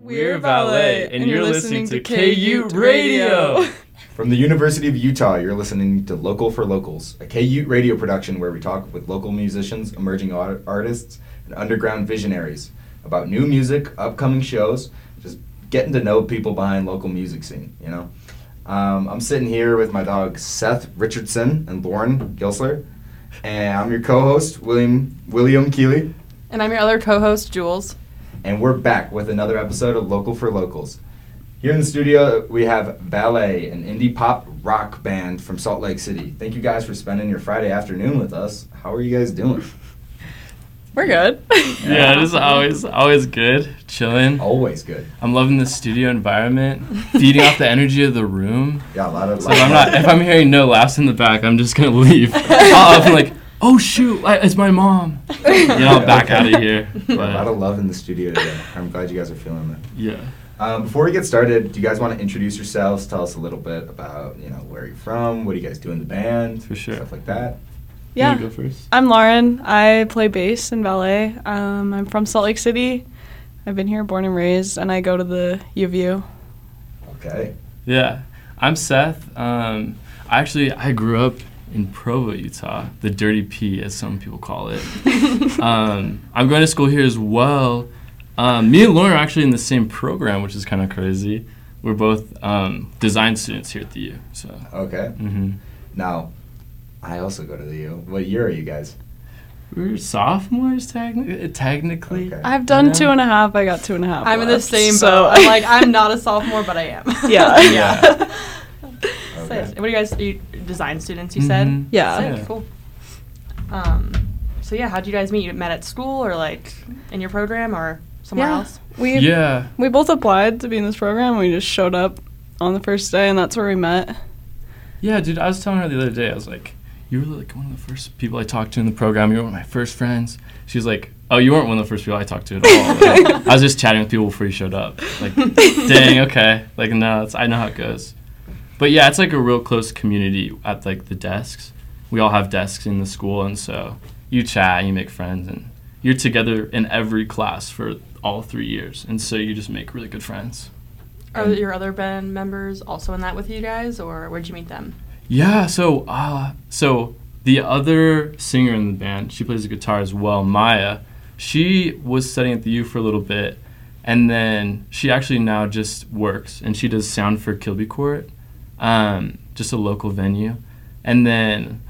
We're Valet, and you're listening to KU Radio. From the University of Utah, you're listening to Local for Locals, a KU radio production where we talk with local musicians, emerging art- artists, and underground visionaries about new music, upcoming shows, just getting to know people behind local music scene, you know? Um, I'm sitting here with my dog Seth Richardson and Lauren Gilsler, and I'm your co-host William William Keeley, And I'm your other co-host, Jules. And we're back with another episode of Local for Locals. Here in the studio, we have Valet, an indie pop rock band from Salt Lake City. Thank you guys for spending your Friday afternoon with us. How are you guys doing? We're good. Yeah, it is always always good. Chilling. Always good. I'm loving the studio environment, feeding off the energy of the room. Yeah, a lot of. So if I'm not if I'm hearing no laughs in the back, I'm just gonna leave. I'll I'm like, oh shoot, I- it's my mom. You know, back out of here. a lot of love in the studio today. I'm glad you guys are feeling it. yeah. Um, before we get started, do you guys want to introduce yourselves? Tell us a little bit about you know where you're from, what do you guys do in the band, For sure. stuff like that. You yeah. go first. I'm Lauren. I play bass and Valet. Um, I'm from Salt Lake City. I've been here, born and raised, and I go to the U of U. Okay. Yeah, I'm Seth. Um, I actually I grew up in Provo, Utah, the Dirty P, as some people call it. um, I'm going to school here as well. Um, me and Lauren are actually in the same program, which is kind of crazy. We're both um, design students here at the U. So, Okay. hmm Now, I also go to the U. What year are you guys? we're sophomores techni- technically. Okay. I've done two and a half. I got two and a half. I'm in the same so- boat. I'm like, I'm not a sophomore, but I am. Yeah. Yeah. So, Okay. what are you guys? Are you design students? You said. Mhm. Yeah. Sick, Cool. Um. So yeah, how'd you guys meet? You met at school or like in your program or somewhere Yeah. else? we Yeah. we both applied to be in this program. We just showed up on the first day, and that's where we met. Yeah, dude, I was telling her the other day, I was like, you were like one of the first people I talked to in the program. You were one of my first friends. She was like, oh, you weren't one of the first people I talked to at all. Like, I was just chatting with people before you showed up. Like, dang, okay. Like, no, it's, I know how it goes. But yeah, it's like a real close community at like the desks. We all have desks in the school, and so you chat, and you make friends, and you're together in every class for all three years, and so you just make really good friends. Are And- your other band members also in that with you guys, or where'd you meet them? Yeah, so uh so the other singer in the band, she plays the guitar as well, Maya. She was studying at the U for a little bit and then she actually now just works and she does sound for Kilby Court, um, just a local venue. And then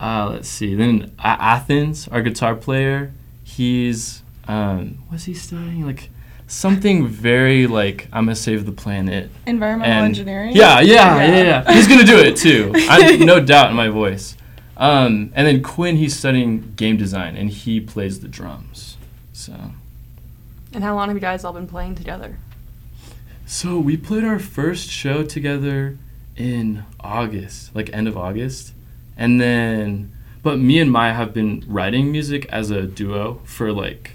uh, let's see, then uh, Athens, our guitar player, he's um, what's he studying? Like something very like I'm gonna save the planet Environmental and- engineering. Yeah, yeah, yeah, Yeah. yeah. He's gonna do it too. I no doubt in my voice. Um, and then Quinn, he's studying game design and he plays the drums. So, And how long have you guys all been playing together? so we played our first show together in August, like end of August, and then, but me and Maya have been writing music as a duo for like,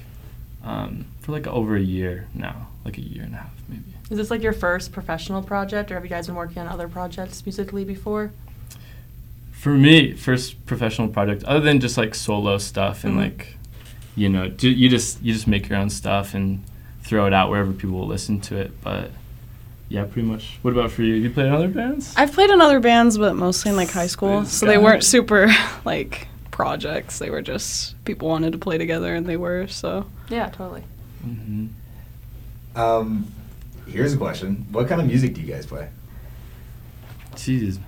um, for like over a year now, like a year and a half maybe. Is this like your first professional project, or have you guys been working on other projects musically before? For me, first professional project, other than just like solo stuff and Mhm. like, you know, you just you just make your own stuff and throw it out wherever people will listen to it. But yeah, pretty much. What about for you? You played in other bands? I've played in other bands, but mostly in like high school, This so they weren't super like projects. They were just people wanted to play together, and they were so. Yeah, totally. hmm Um, here's a question: What kind of music do you guys play? Jeez.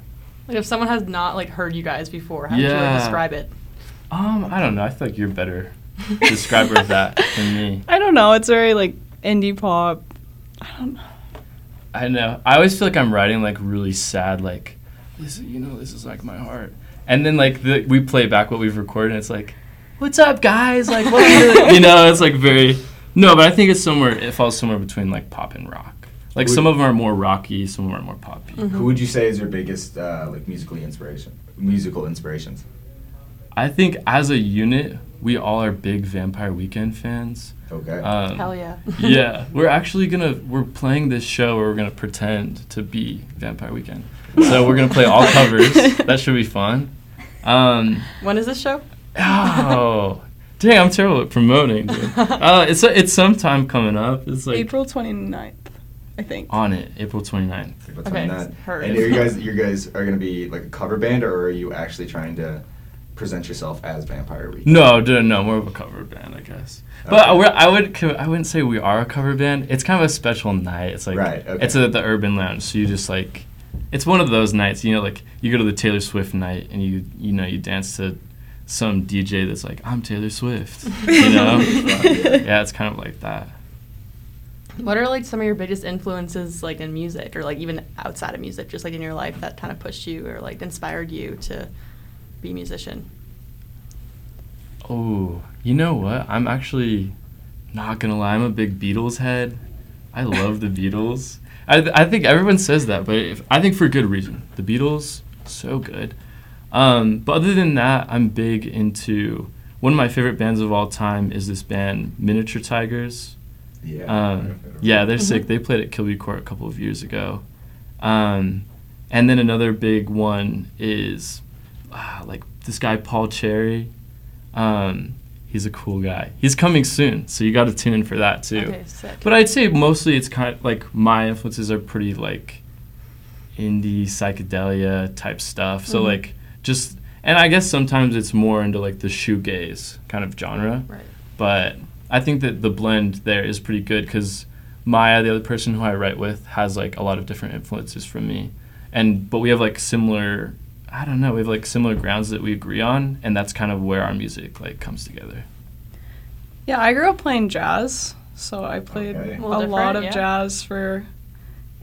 Like if someone has not like heard you guys before, how would you like, describe it? Um, I don't know. I feel like you're better describer of that than me. I don't know. It's very like indie pop. I don't know. I know. I always feel like I'm writing like really sad, like this. You know, this is like my heart. And then like the, we play back what we've recorded, and it's like, "What's up, guys? Like, what?" you know, it's like very. No, but I think it's somewhere. It falls somewhere between like pop and rock. Like Would- some of them are more rocky, some of them are more poppy. Mhm. Who would you say is your biggest uh, like musically inspiration? Musical inspirations. I think as a unit, we all are big Vampire Weekend fans. Okay. Um, Hell yeah. yeah, we're actually gonna we're playing this show where we're gonna pretend to be Vampire Weekend. So we're gonna play all covers. that should be fun. Um, When is this show? oh, Dang, I'm terrible at promoting. Dude. uh, it's it's sometime coming up. It's like April 29th, I think. on it, April 29th. What's Okay, on. And are you guys, you guys are gonna be like a cover band, or are you actually trying to present yourself as Vampire Week? No, dude, no, more of a cover band, I guess. But Okay. we're, I would, I wouldn't say we are a cover band. It's kind of a special night. It's like Right, okay. it's at the Urban Lounge, so you just like it's one of those nights. You know, like you go to the Taylor Swift night and you you know you dance to some DJ that's like I'm Taylor Swift. You know, yeah, it's kind of like that. What are like some of your biggest influences like in music or like even outside of music, just like in your life that kind of pushed you or like inspired you to be a musician? Oh, you know what? I'm actually not gonna lie. I'm a big Beatles head. I love the Beatles. I, th- I think everyone says that, but if, I think for good reason. The Beatles, so good. Um, but other than that, I'm big into one of my favorite bands of all time is this band Miniature Tigers. Yeah. Um, yeah, they're Mhm. sick. They played at Kilby Court a couple of years ago. Um, and then another big one is ah, like this guy Paul Cherry. Um, he's a cool guy. He's coming soon, so you got to tune in for that too. Okay. But I'd say mostly it's kind of like my influences are pretty like indie psychedelia type stuff. So Mhm. like just and I guess sometimes it's more into like the shoegaze kind of genre right. but I think that the blend there is pretty good because Maya, the other person who I write with, has like a lot of different influences from me, and but we have like similar. I don't know. We have like similar grounds that we agree on, and that's kind of where our music like comes together. Yeah, I grew up playing jazz, so I played Okay. a Well, different, lot of yeah. jazz for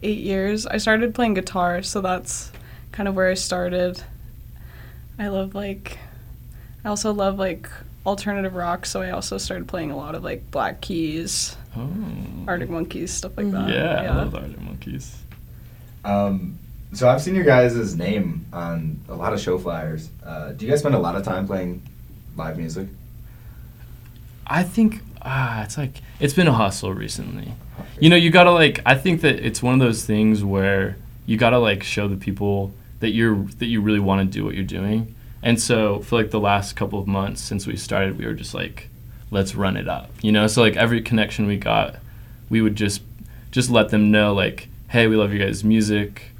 eight years. I started playing guitar, so that's kind of where I started. I love like, I also love like alternative rock, so I also started playing a lot of like Black Keys, Oh, Arctic Monkeys, stuff like that. yeah, I love Arctic Monkeys. Um, so I've seen your guys' name on a lot of show flyers. Uh, do you guys spend a lot of time playing live music? I think ah, it's like it's been a hustle recently. You know, you gotta like. I think that it's one of those things where you gotta like show the people that you're that you really want to do what you're doing. And so for like the last couple of months since we started, we were just like, let's run it up. You know, so like every connection we got, we would just just let them know like, hey, we love you guys' music.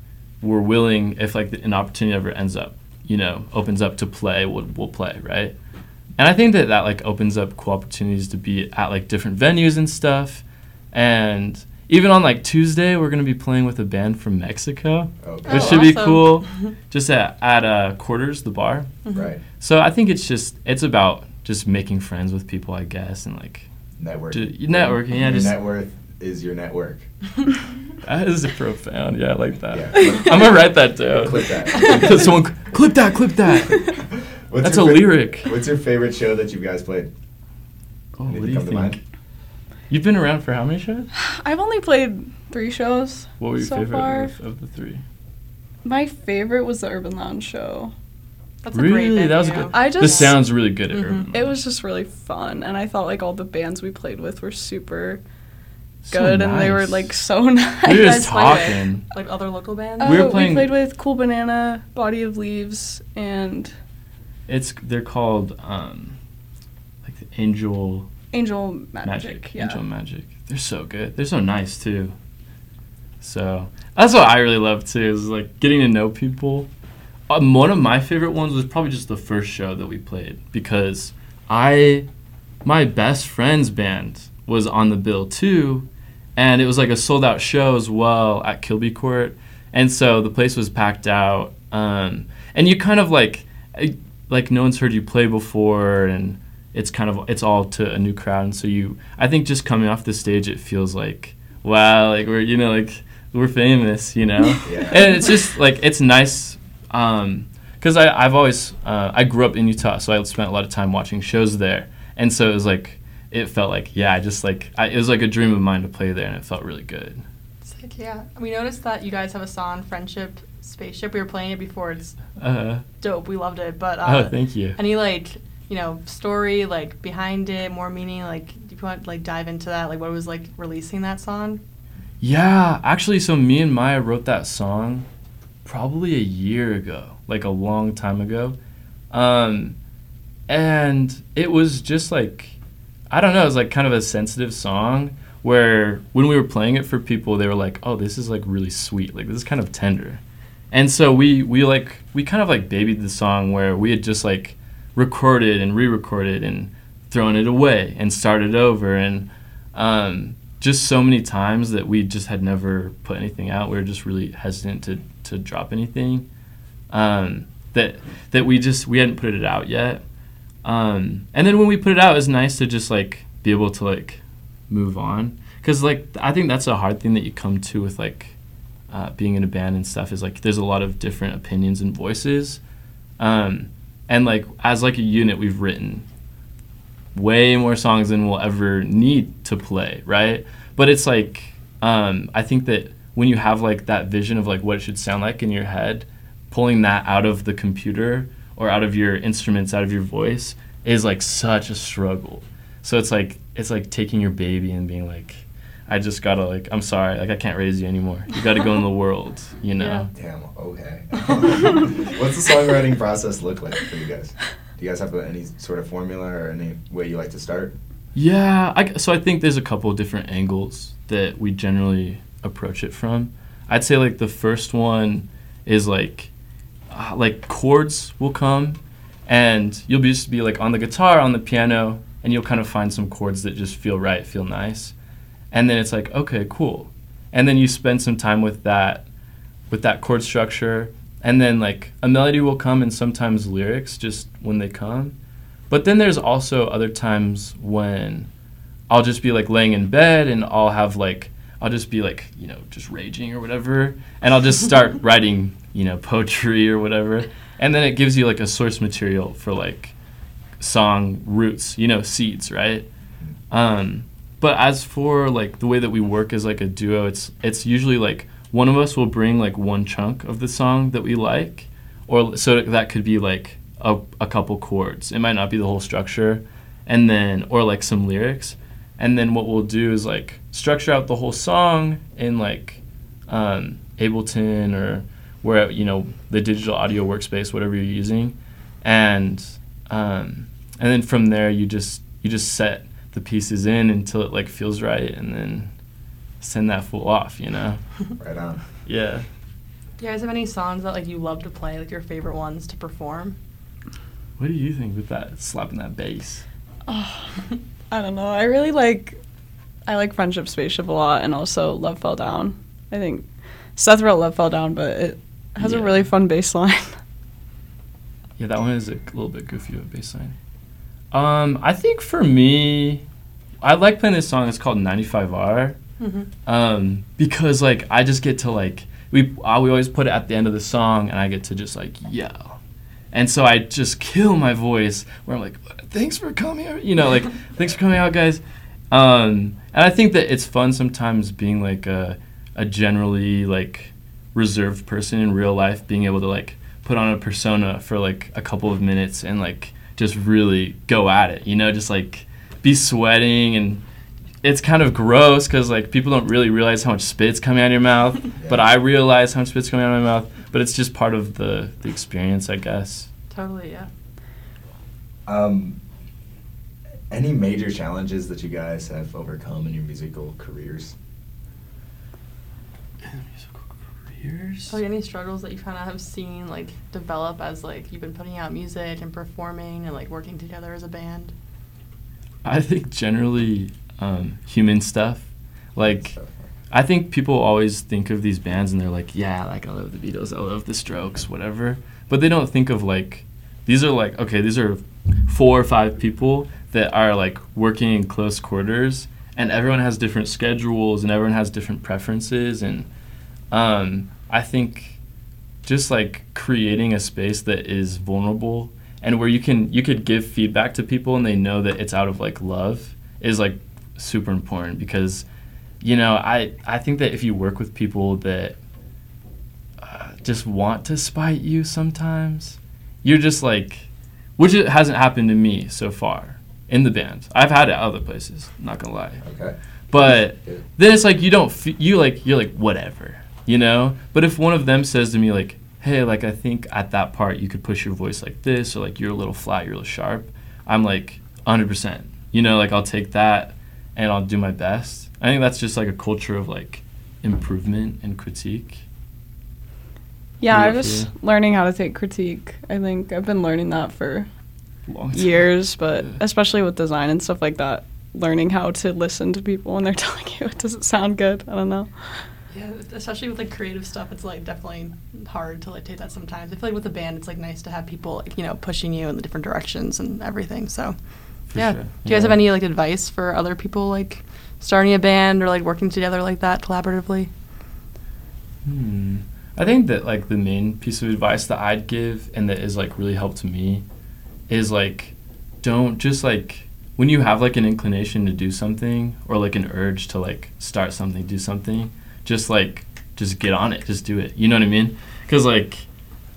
We're willing if like an opportunity ever ends up, you know, opens up to play, we'll, we'll play, right? And I think that that like opens up cool opportunities to be at like different venues and stuff. And even on like Tuesday, we're gonna be playing with a band from Mexico, Okay. which Oh, should be cool. Just at at uh, Quarters, the bar. Right. So I think it's just it's about just making friends with people, I guess, and like Network. Ju- networking, yeah, Your just- net worth is your network. that is profound. Yeah, I like that. Yeah. I'm gonna write that down. Clip that. Someone clip that. Clip that. What's That's a fa- lyric. What's your favorite show that you guys played? Oh, what do you come to think? mind? You've been around for how many shows? I've only played three shows. What were your so favorite far. of, of the three? My favorite was the Urban Lounge show. That's a great really, that was a good. I this sounds really good. At Mhm. Urban It was just really fun, and I thought like all the bands we played with were super So good, and they were like so nice. We were just play with? talking. Like other local bands? Oh, We were playing- we played with Cool Banana, Body of Leaves, and It's they're called um, like the Angel Angel Magic. Magic. Yeah. Angel Magic. They're so good. They're so nice too. So that's what I really love too. Is like getting to know people. Um, one of my favorite ones was probably just the first show that we played because I, my best friend's band was on the bill too, and it was like a sold out show as well at Kilby Court, and so the place was packed out. Um, and you kind of like, like no one's heard you play before, and it's kind of it's all to a new crowd, and so you, I think just coming off the stage, it feels like wow, like we're you know like we're famous, you know, Yeah. and it's just like it's nice because I I've always uh, I grew up in Utah, so I spent a lot of time watching shows there, and so it was like it felt like yeah, I just like I, it was like a dream of mine to play there, and it felt really good. Yeah. We noticed that you guys have a song, Friendship Spaceship. We were playing it before. It's Uh, dope. We loved it. But uh, oh, thank you. any like you know story like behind it, more meaning? Like, do you want like dive into that? Like, what was like releasing that song? Yeah, actually, so me and Maya wrote that song probably a year ago, like a long time ago. Um, and it was just like I don't know, it was like kind of a sensitive song where when we were playing it for people, they were like, "Oh, this is like really sweet. Like this is kind of tender." And so we we like we kind of like babied the song where we had just like recorded and re-recorded and thrown it away and started over and um, just so many times that we just had never put anything out. We were just really hesitant to to drop anything. Um, that that we just we hadn't put it out yet. Um, and then when we put it out, it was nice to just like be able to like move on because like I think that's a hard thing that you come to with like uh, being in a band and stuff is like there's a lot of different opinions and voices. Um, and like as like a unit, we've written way more songs than we'll ever need to play, right? But it's like um, I think that when you have like that vision of like what it should sound like in your head, pulling that out of the computer or out of your instruments, out of your voice, is like such a struggle. So it's like it's like taking your baby and being like, I just gotta like I'm sorry, like I can't raise you anymore. You gotta go in the world, you know. Damn. Okay. What's the songwriting process look like for you guys? Do you guys have any sort of formula or any way you like to start? Yeah, I, so I think there's a couple of different angles that we generally approach it from. I'd say like the first one is like uh, like chords will come and you'll be just be like on the guitar, on the piano, and you'll kind of find some chords that just feel right, feel nice. And then it's like, okay, cool. And then you spend some time with that with that chord structure and then like a melody will come and sometimes lyrics just when they come but then there's also other times when i'll just be like laying in bed and i'll have like i'll just be like you know just raging or whatever and i'll just start writing you know poetry or whatever and then it gives you like a source material for like song roots you know seeds right um, but as for like the way that we work as like a duo it's it's usually like one of us will bring like one chunk of the song that we like, or so that could be like a, a couple chords. It might not be the whole structure, and then or like some lyrics, and then what we'll do is like structure out the whole song in like um, Ableton or where you know the digital audio workspace, whatever you're using, and um, and then from there you just you just set the pieces in until it like feels right, and then send that fool off, you know? right on. Yeah. Do you guys have any songs that like you love to play, like your favorite ones to perform? What do you think with that slapping that bass? Oh, I don't know. I really like I like Friendship Spaceship a lot and also Love Fell Down. I think Seth wrote Love Fell Down, but it has yeah. a really fun bass line. Yeah, that one is a little bit goofy of a bass line. Um, I think for me, I like playing this song. It's called 95R. Mm-hmm. Um, because like I just get to like we uh, we always put it at the end of the song, and I get to just like yell, and so I just kill my voice where I'm like, thanks for coming, you know, like thanks for coming out, guys. Um, and I think that it's fun sometimes being like a a generally like reserved person in real life, being able to like put on a persona for like a couple of minutes and like just really go at it, you know, just like be sweating and it's kind of gross because like people don't really realize how much spit's coming out of your mouth, yeah. but I realize how much spit's coming out of my mouth. But it's just part of the the experience, I guess. Totally, yeah. Um, any major challenges that you guys have overcome in your musical careers? musical careers. Like any struggles that you kind of have seen like develop as like you've been putting out music and performing and like working together as a band. I think generally um, human stuff. Like, I think people always think of these bands and they're like, yeah, like I love the Beatles, I love the Strokes, whatever. But they don't think of like, these are like, okay, these are four or five people that are like working in close quarters and everyone has different schedules and everyone has different preferences. And um, I think just like creating a space that is vulnerable and where you can you could give feedback to people and they know that it's out of like love is like super important because you know I I think that if you work with people that uh, just want to spite you sometimes you're just like which it hasn't happened to me so far in the band I've had it other places not gonna lie. Okay. But then it's like you don't f- you like you're like whatever you know? But if one of them says to me like hey like I think at that part you could push your voice like this or like you're a little flat you're a little sharp I'm like 100%. You know, like I'll take that and I'll do my best. I think that's just like a culture of like improvement and critique. Yeah, I you was feel? learning how to take critique. I think I've been learning that for Long time. years, but Yeah. especially with design and stuff like that, learning how to listen to people when they're telling you it doesn't sound good. I don't know. Yeah, especially with like creative stuff, it's like definitely hard to like take that sometimes. I feel like with a band, it's like nice to have people like you know pushing you in the different directions and everything. So yeah. sure. Do you guys have any like advice for other people like starting a band or like working together like that collaboratively? Hmm. I think that like the main piece of advice that I'd give and that is like really helped me is like don't just like when you have like an inclination to do something or like an urge to like start something, do something, just like just get on it, just do it. You know what I mean? Cuz like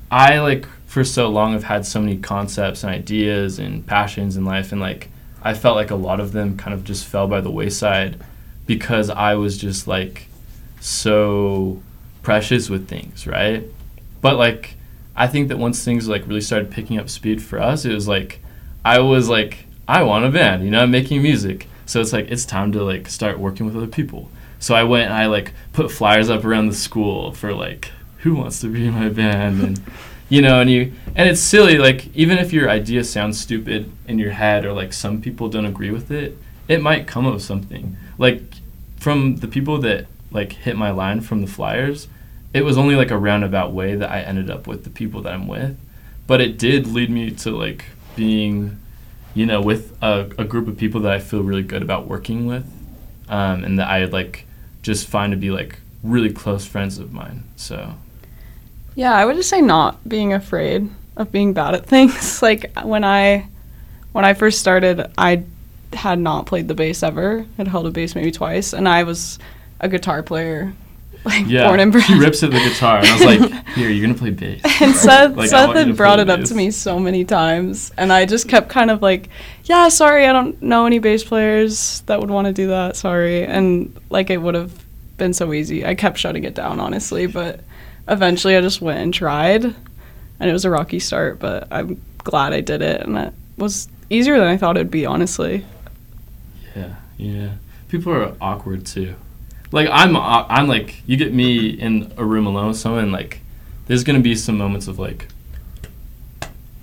I like for so long have had so many concepts and ideas and passions in life and like I felt like a lot of them kind of just fell by the wayside because I was just like so precious with things, right? But like I think that once things like really started picking up speed for us, it was like I was like I want a band, you know, I'm making music. So it's like it's time to like start working with other people. So I went and I like put flyers up around the school for like who wants to be in my band and you know and you and it's silly like even if your idea sounds stupid in your head or like some people don't agree with it, it might come of something. Like from the people that like hit my line from the flyers, it was only like a roundabout way that I ended up with the people that I'm with. But it did lead me to like being, you know, with a, a group of people that I feel really good about working with, um, and that I like just find to be like really close friends of mine. So Yeah, I would just say not being afraid of being bad at things. Like when I when I first started, I had not played the bass ever. Had held a bass maybe twice, and I was a guitar player, like yeah, born and bred. she rips at the guitar, and I was like, "Here, you're gonna play bass." and Seth, Like, Seth want you to had brought it up to me so many times, and I just kept kind of like, "Yeah, sorry, I don't know any bass players that would want to do that. Sorry." And like it would have been so easy. I kept shutting it down, honestly, but eventually I just went and tried, and it was a rocky start, but I'm glad I did it, and it was easier than I thought it'd be, honestly. Yeah, yeah. People are awkward too. Like I'm, I'm like you get me in a room alone with someone, like there's gonna be some moments of like,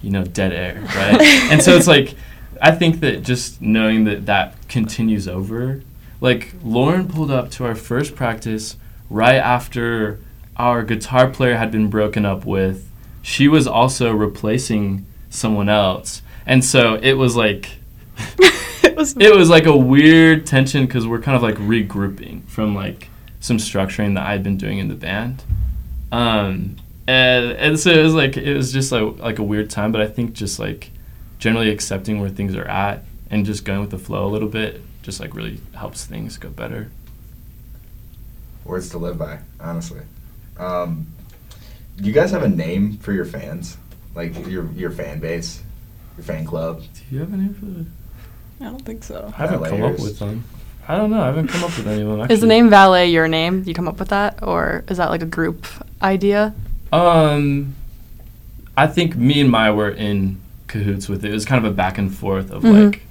you know, dead air, right? and so it's like, I think that just knowing that that continues over, like Lauren pulled up to our first practice right after our guitar player had been broken up with. She was also replacing someone else, and so it was like it was it was like a weird tension because we're kind of like regrouping from like some structuring that I'd been doing in the band. Um, and, and so it was like it was just like like a weird time, but I think just like generally accepting where things are at and just going with the flow a little bit just like really helps things go better. Words to live by, honestly. Um, do you guys have a name for your fans? Like your your fan base, your fan club? Do you have any for the? I don't think so. I haven't come up layers. with them. I don't know. I haven't come up with any of them. Is the actually. name Valet your name? Do you come up with that, or is that like a group idea? Um, I think me and Maya were in cahoots with it. It was kind of a back and forth of Mhm. like,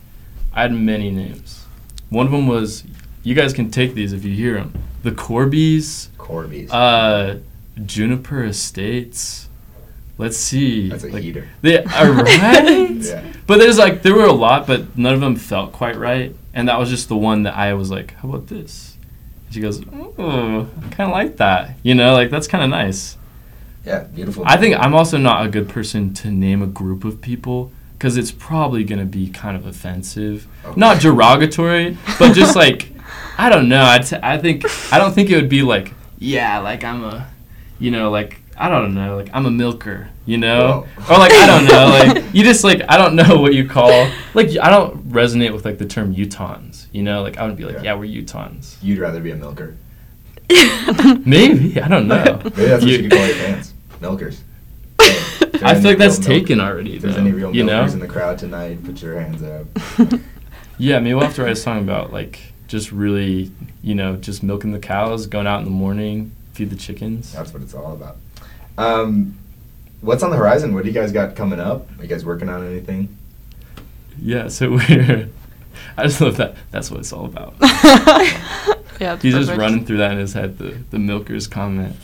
I had many names. One of them was, you guys can take these if you hear them. The Corbies, Corby's. uh, Juniper Estates. Let's see. That's a like, heater. They are right. Yeah. But there's like there were a lot, but none of them felt quite right, and that was just the one that I was like, "How about this?" And she goes, "Oh, I kind of like that." You know, like that's kind of nice. Yeah, beautiful. I think I'm also not a good person to name a group of people because it's probably going to be kind of offensive. Okay. Not derogatory, but just like, I don't know. I, t- I think, I don't think it would be like, yeah, like I'm a, you know, like, I don't know, like I'm a milker, you know? Whoa. Or like, I don't know, like, you just like, I don't know what you call, like, I don't resonate with like the term Utahns, you know? Like, I would be like, Yeah. yeah, we're Utahns. You'd rather be a milker. Maybe, I don't know. Maybe that's what you, You- could call your fans. Milkers. Hey, if there I are feel like that's milk- taken already, If there's though, any real you know? milkers in the crowd tonight, put your hands up. Yeah, maybe we'll have to write a song about like just really, you know, just milking the cows, going out in the morning, feed the chickens. That's what it's all about. Um, what's on the horizon? What do you guys got coming up? Are you guys working on anything? yeah, so we're. I just love that. That's what it's all about. yeah, it's He's just running through that in his head. The the milkers comment.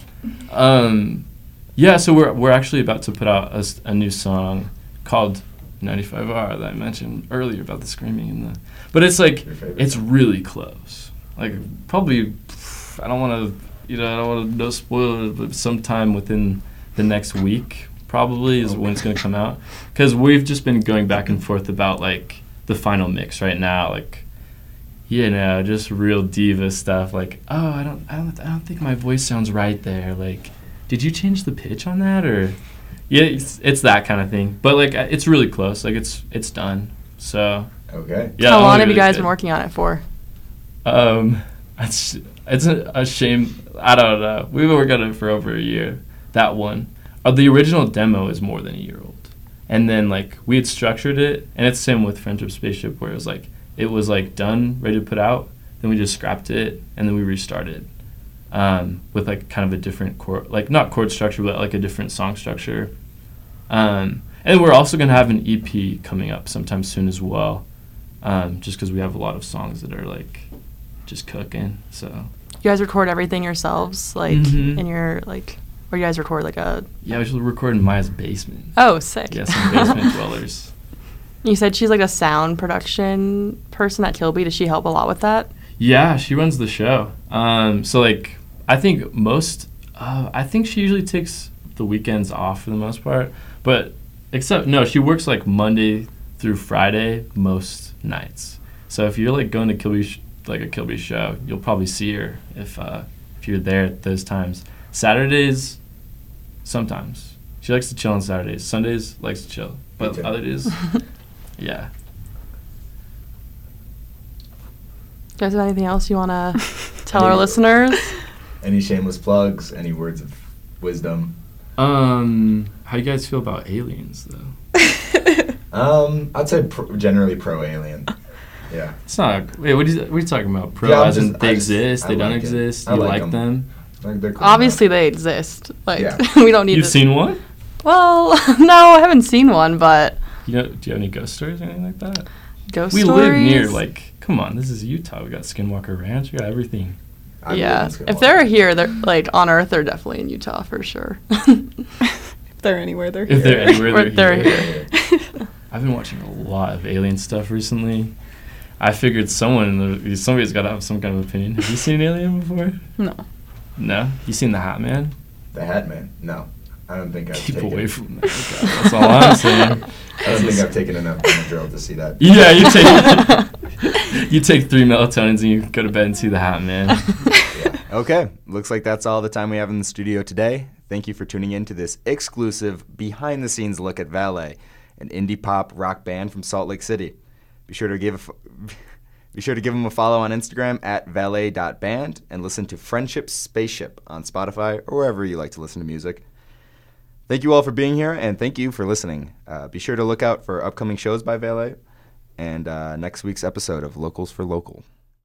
Um, yeah, so we're we're actually about to put out a new song called 95R that I mentioned earlier about the screaming and the. But it's like it's really close. Like probably, I don't want to, you know, I don't want to no spoil it, but sometime within the next week probably is when it's gonna come out. Because we've just been going back and forth about like the final mix right now, like. You know, just real diva stuff. Like, oh, I don't, I don't, I don't think my voice sounds right there. Like, did you change the pitch on that, or? Yeah, it's, it's that kind of thing. But like, it's really close. Like, it's it's done. So Okay. yeah. How I'm long have you guys good. been working on it for? Um, it's it's a, a shame. I don't know. We've been working on it for over a year. That one, uh, the original demo is more than a year old, and then like we had structured it, and it's same with Friendship Spaceship, where it was like it was like done, ready to put out. Then we just scrapped it, and then we restarted, um, with like kind of a different chord, like not chord structure, but like a different song structure. Um, and we're also gonna have an EP coming up sometime soon as well, um, just because we have a lot of songs that are like just cooking. So You guys record everything yourselves, like Mhm. in your like, or you guys record like a. yeah, we should record in Maya's basement. Oh, sick. Yeah, some basement dwellers. You said she's like a sound production person at Kilby. Does she help a lot with that? Yeah, she runs the show. Um, so like, I think most, uh, I think she usually takes the weekends off for the most part. But except no, she works like Monday through Friday most nights. So if you're like going to Kilby, sh- like a Kilby show, you'll probably see her if uh, if you're there at those times. Saturdays, sometimes she likes to chill on Saturdays. Sundays likes to chill, but other days, yeah. You guys have anything else you want to tell our listeners? Any shameless plugs? Any words of wisdom? Um, how you guys feel about aliens though? Um, I'd say pro, generally pro alien. Yeah. It's not. Wait, what are you, what are you talking about? Pro Yeah, as in just- they I just- exist, I they don't like it. exist. I You like like 'em. them? Like cool Obviously, enough. they exist. Like Yeah. we don't need. You've to- seen one? Well, no, I haven't seen one, but You know? Do you have any ghost stories or anything like that? ghost we stories. live near. Like, come on, this is Utah. We got Skinwalker Ranch. We got everything. I believe yeah, it's if they're work. here, they're like on Earth. They're definitely in Utah for sure. if they're anywhere, they're here. If they're anywhere, they're, they're here. here. I've been watching a lot of alien stuff recently. I figured someone, somebody's got to have some kind of opinion. Have you seen an alien before? No. No. You seen the Hat Man? The Hat Man. No, I don't think I've Keep taken. away from that. guy. That's all I'm saying. I don't think I've taken enough Benadryl to see that. Yeah, you take you take three melatonins and you go to bed and see the Hat Man. Okay, looks like that's all the time we have in the studio today. Thank you for tuning in to this exclusive behind the scenes look at Valet, an indie pop rock band from Salt Lake City. Be sure to give be sure to give them a follow on Instagram at valet.band and listen to Friendship Spaceship on Spotify or wherever you like to listen to music. Thank you all for being here and thank you for listening. Uh, be sure to look out for upcoming shows by Valet and uh, next week's episode of Locals for Local.